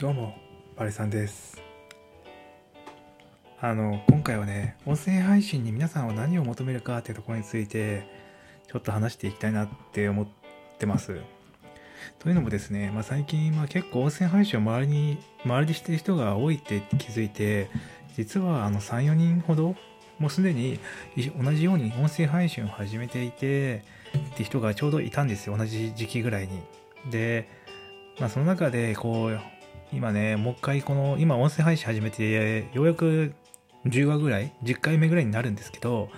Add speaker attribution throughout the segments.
Speaker 1: どうも、バレさんです。あの、今回はね、音声配信に皆さんは何を求めるかっていうところについて、ちょっと話していきたいなって思ってます。というのもですね、まあ、最近、まあ、結構音声配信を周りに、周りでしてる人が多いって気づいて、実はあの3、4人ほど、もうすでに同じように音声配信を始めていて、って人がちょうどいたんですよ、同じ時期ぐらいに。で、まあ、その中で、こう、今ね、もう一回この、今音声配信始めて、ようやく10話ぐらい、10回目ぐらいになるんですけど、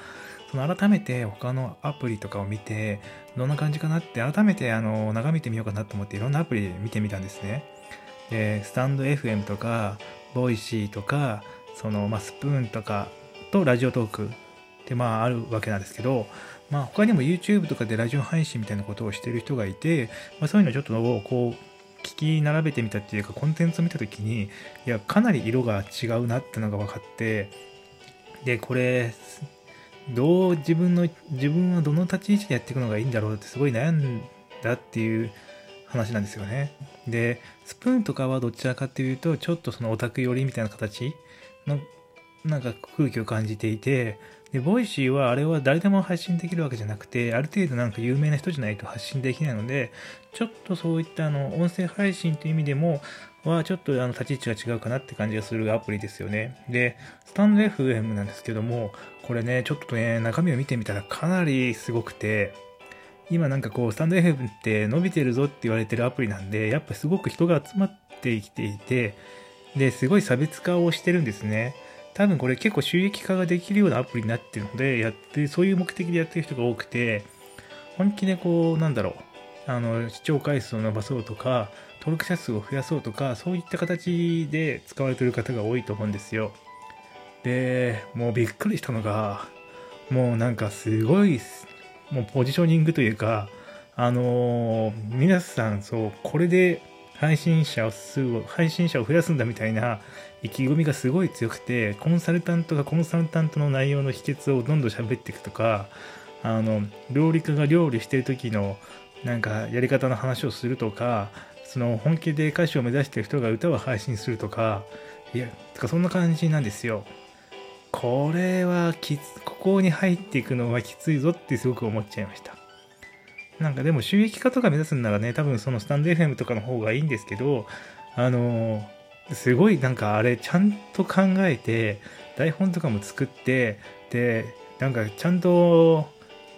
Speaker 1: その改めて他のアプリとかを見て、どんな感じかなって、改めてあの、眺めてみようかなと思っていろんなアプリ見てみたんですね。で、スタンド FM とか、ボイシーとか、その、まあ、スプーンとかとラジオトークってまああるわけなんですけど、まあ他にも YouTube とかでラジオ配信みたいなことをしてる人がいて、まあそういうのちょっとこう、聞き並べてみたっていうかコンテンツを見た時にいやかなり色が違うなってのが分かってでこれどう自分の自分はどの立ち位置でやっていくのがいいんだろうってすごい悩んだっていう話なんですよね。でスプーンとかはどちらかっていうとちょっとそのオタク寄りみたいな形のなんか空気を感じていてで、ボイシーはあれは誰でも発信できるわけじゃなくて、ある程度なんか有名な人じゃないと発信できないので、ちょっとそういったあの音声配信という意味でも、はちょっとあの立ち位置が違うかなって感じがするアプリですよね。で、スタンド FM なんですけども、これね、ちょっとね、中身を見てみたらかなりすごくて、今なんかこう、スタンド FM って伸びてるぞって言われてるアプリなんで、やっぱすごく人が集まってきていて、で、すごい差別化をしてるんですね。多分これ結構収益化ができるようなアプリになってるので、やって、そういう目的でやってる人が多くて、本気でこう、なんだろう、あの、視聴回数を伸ばそうとか、登録者数を増やそうとか、そういった形で使われてる方が多いと思うんですよ。で、もうびっくりしたのが、もうなんかすごい、もうポジショニングというか、あの皆さん、そう、これで配信者数を、配信者を増やすんだみたいな意気込みがすごい強くて、コンサルタントがコンサルタントの内容の秘訣をどんどん喋っていくとか、あの、料理家が料理してる時のなんかやり方の話をするとか、その本気で歌手を目指してる人が歌を配信するとか、いや、とかそんな感じなんですよ。これはきつ、ここに入っていくのはきついぞってすごく思っちゃいました。なんかでも収益化とか目指すんならね、多分そのスタンド FM とかの方がいいんですけど、あの、すごいなんかあれちゃんと考えて、台本とかも作って、で、なんかちゃんと、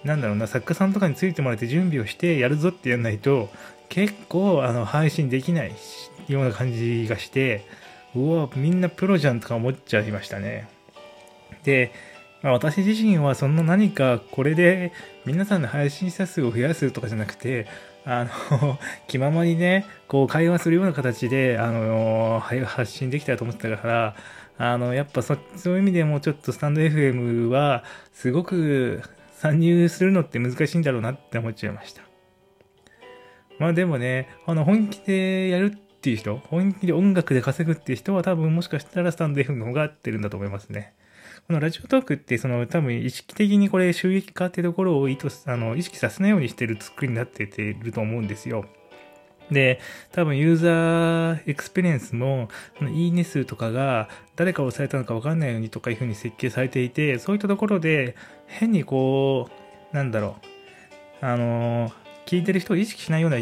Speaker 1: なんだろうな、作家さんとかについてもらって準備をしてやるぞってやんないと、結構あの配信できないような感じがして、うわ、みんなプロじゃんとか思っちゃいましたね。で、ま、私自身はそんな何かこれで皆さんの配信者数を増やすとかじゃなくて、あの、気ままにね、こう会話するような形で、あの、は発信できたらと思ってたから、あの、やっぱそそういう意味でもちょっとスタンド FM はすごく参入するのって難しいんだろうなって思っちゃいました。まあでもね、あの、本気でやるっていう人、本気で音楽で稼ぐっていう人は多分もしかしたらスタンド FM の方が合ってるんだと思いますね。このラジオトークって、その多分意識的にこれ収益化っていうところを意図あの意識させないようにしてる作りになってていると思うんですよ。で、多分ユーザーエクスペリエンスも、そのいいね数とかが誰かをされたのか分かんないようにとかいう風に設計されていて、そういったところで変にこう、なんだろう、あの、聞いてる人を意識しないような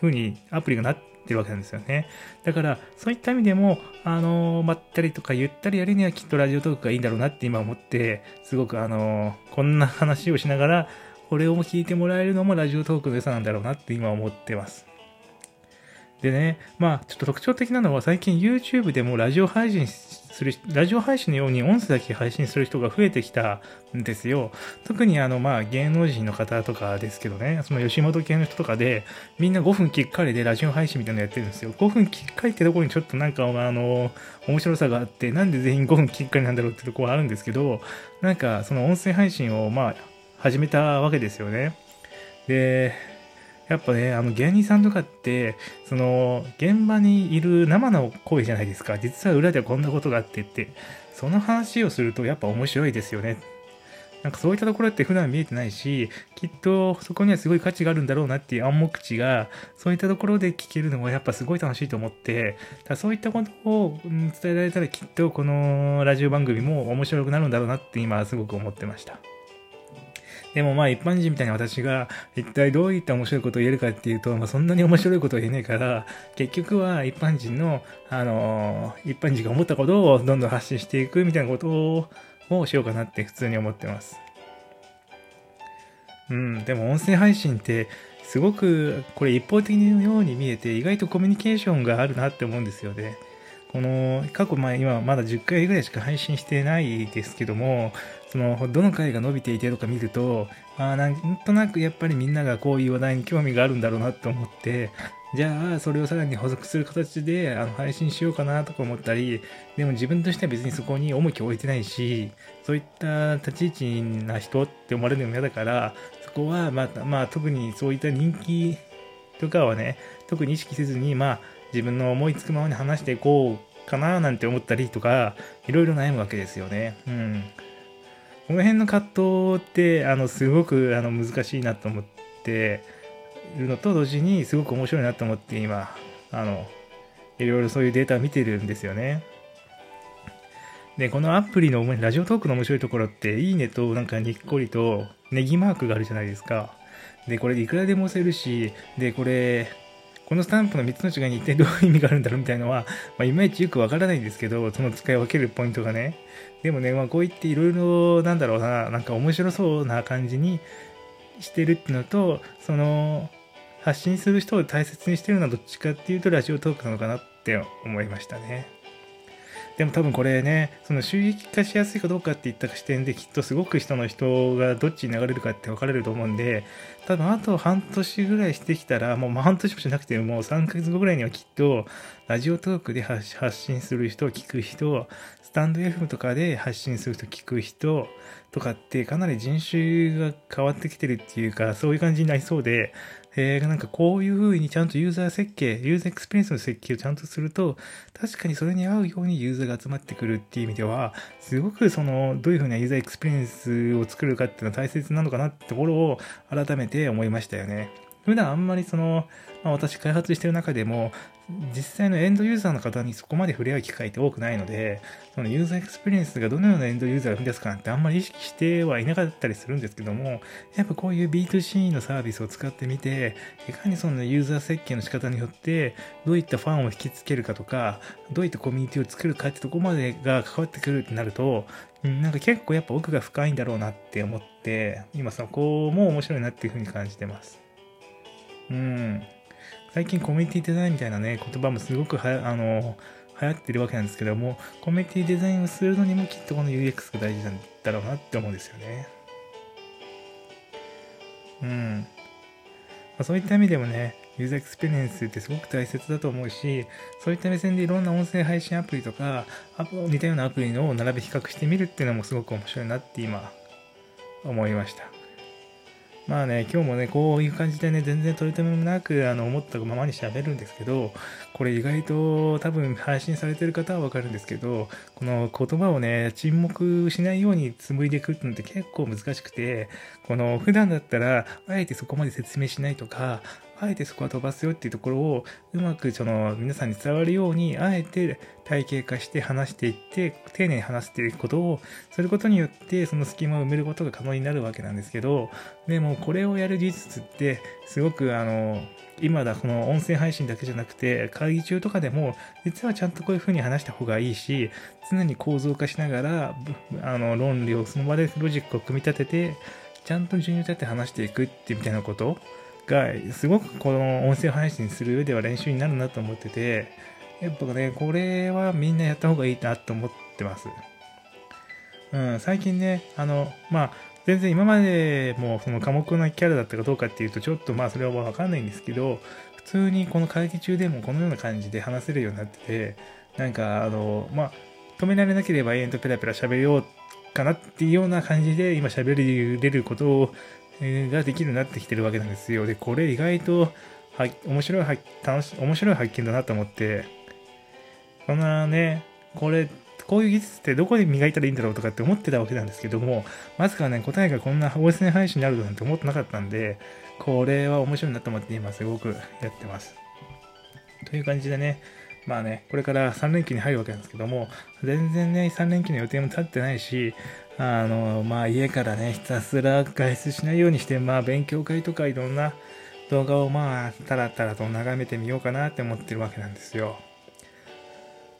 Speaker 1: 風にアプリがなってってるわけなんですよね。だから、そういった意味でも、あの、まったりとかゆったりやるにはきっとラジオトークがいいんだろうなって今思って、すごくあの、こんな話をしながら、これを聞いてもらえるのもラジオトークの良さなんだろうなって今思ってます。でね、まあ、ちょっと特徴的なのは最近 YouTube でもラジオ配信する、ラジオ配信のように音声だけ配信する人が増えてきたんですよ。特にあの、まあ、芸能人の方とかですけどね、その吉本系の人とかで、みんな5分きっかりでラジオ配信みたいなのやってるんですよ。5分きっかりってところにちょっとなんか、あの、面白さがあって、なんで全員5分きっかりなんだろうってところはあるんですけど、なんか、その音声配信を、まあ、始めたわけですよね。で、やっぱね、あの芸人さんとかって、その現場にいる生の声じゃないですか。実は裏ではこんなことがあってって、その話をするとやっぱ面白いですよね。なんかそういったところって普段見えてないし、きっとそこにはすごい価値があるんだろうなっていう暗黙知が、そういったところで聞けるのがやっぱすごい楽しいと思って、だそういったことを伝えられたらきっとこのラジオ番組も面白くなるんだろうなって今すごく思ってました。でもまあ一般人みたいな私が一体どういった面白いことを言えるかっていうと、まあそんなに面白いことを言えないから、結局は一般人の、あの一般人が思ったことをどんどん発信していくみたいなことをしようかなって普通に思ってます。うん、でも音声配信ってすごくこれ一方的のように見えて意外とコミュニケーションがあるなって思うんですよね。この過去、まあ、今まだ10回ぐらいしか配信してないですけども、そのどの回が伸びていてとか見ると、あなんとなくやっぱりみんながこういう話題に興味があるんだろうなと思って、じゃあそれをさらに補足する形であの配信しようかなとか思ったり、でも自分としては別にそこに重きを置いてないし、そういった立ち位置な人って思われるのも嫌だから、そこはまあ、まあ、特にそういった人気とかはね、特に意識せずに、まあ、自分の思いつくままに話していこうかななんて思ったりとか、いろいろ悩むわけですよね。うん。この辺の葛藤って、あの、すごくあの難しいなと思っているのと同時に、すごく面白いなと思って今、あの、いろいろそういうデータを見てるんですよね。で、このアプリのラジオトークの面白いところって、いいねとなんかにっこりとネギマークがあるじゃないですか。で、これいくらでも押せるし、で、これ、このスタンプの3つの違いに一体どういう意味があるんだろうみたいなのは、まあ、いまいちよくわからないんですけど、その使い分けるポイントがね。でもね、まあ、こう言っていろいろ、なんだろうな、なんか面白そうな感じにしてるっていうのと、その、発信する人を大切にしてるのはどっちかっていうと、ラジオトークなのかなって思いましたね。でも多分これね、その収益化しやすいかどうかっていった視点できっとすごく人の人がどっちに流れるかって分かれると思うんで、多分あと半年ぐらいしてきたら、もう半年もしなくてもう3ヶ月後ぐらいにはきっと、ラジオトークで発信する人、聞く人、スタンド FM とかで発信する人、聞く人とかってかなり人種が変わってきてるっていうか、そういう感じになりそうで、えー、なんかこういう風にちゃんとユーザー設計、ユーザーエクスペリエンスの設計をちゃんとすると、確かにそれに合うようにユーザーが集まってくるっていう意味では、すごくその、どういう風なユーザーエクスペリエンスを作るかっていうのは大切なのかなってところを改めて思いましたよね。普段あんまりその、まあ、私開発してる中でも、実際のエンドユーザーの方にそこまで触れ合う機会って多くないので、そのユーザーエクスペリエンスがどのようなエンドユーザーが生み出すかなんてあんまり意識してはいなかったりするんですけども、やっぱこういう B2C のサービスを使ってみて、いかにそのユーザー設計の仕方によって、どういったファンを引きつけるかとか、どういったコミュニティを作るかってとこまでが関わってくるってなると、なんか結構やっぱ奥が深いんだろうなって思って、今そこも面白いなっていうふうに感じてます。うん。最近コミュニティデザインみたいなね、言葉もすごくはやあの流行ってるわけなんですけども、コミュニティデザインをするのにもきっとこの UX が大事なんだろうなって思うんですよね。うん。ま、そういった意味でもね、ユーザーエクスペリエンスってすごく大切だと思うし、そういった目線でいろんな音声配信アプリとか、似たようなアプリの並べ比較してみるっていうのもすごく面白いなって今、思いました。まあね、今日もね、こういう感じでね、全然取り留めもなく、あの、思ったままに喋るんですけど、これ意外と多分配信されてる方はわかるんですけど、この言葉をね、沈黙しないように紡いでいくってのって結構難しくて、この普段だったら、あえてそこまで説明しないとか、あえてそこは飛ばすよっていうところをうまくその皆さんに伝わるようにあえて体系化して話していって丁寧に話していくことをすることによってその隙間を埋めることが可能になるわけなんですけどでもこれをやる技術ってすごくあの今だこの音声配信だけじゃなくて会議中とかでも実はちゃんとこういう風に話した方がいいし常に構造化しながらあの論理をその場でロジックを組み立ててちゃんと順序立てて話していくってみたいなことがすごくこの音声配信する上では練習になるなと思っててやっぱねこれはみんなやった方がいいなと思ってます。うん最近ねあのまあ全然今までもその寡黙なキャラだったかどうかっていうとちょっとまあそれはわかんないんですけど普通にこの会議中でもこのような感じで話せるようになっててなんかあのまあ止められなければ永遠とペラペラ喋ようかなっていうような感じで今喋れることをができるようになってきてるわけなんですよ。で、これ意外とは面白い楽し面白い発見だなと思って、こんなね、これ、こういう技術ってどこで磨いたらいいんだろうとかって思ってたわけなんですけども、まさかね、答えがこんな音声配信になるなんて思ってなかったんで、これは面白いなと思って今すごくやってます。という感じでね、まあね、これから3連休に入るわけなんですけども、全然ね、3連休の予定も立ってないし、あの、まあ家からね、ひたすら外出しないようにして、まあ勉強会とかいろんな動画をまあ、たらたらと眺めてみようかなって思ってるわけなんですよ。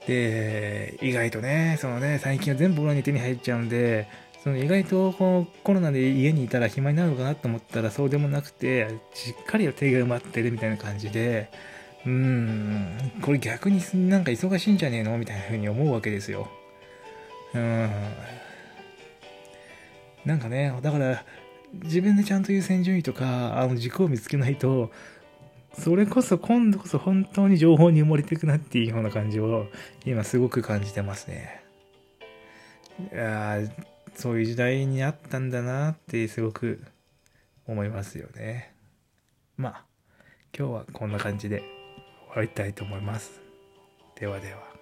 Speaker 1: で、意外とね、そのね、最近は全部俺に手に入っちゃうんで、その意外とこうコロナで家にいたら暇になるのかなと思ったらそうでもなくて、しっかり手が埋まってるみたいな感じで、うーん、これ逆になんか忙しいんじゃねえの？みたいな風に思うわけですよ。うん。なんかね、だから、自分でちゃんと優先順位とか、あの軸を見つけないと、それこそ今度こそ本当に情報に埋もれていくなっていうような感じを今すごく感じてますね。いやそういう時代にあったんだなってすごく思いますよね。まあ、今日はこんな感じで終わりたいと思います。ではでは。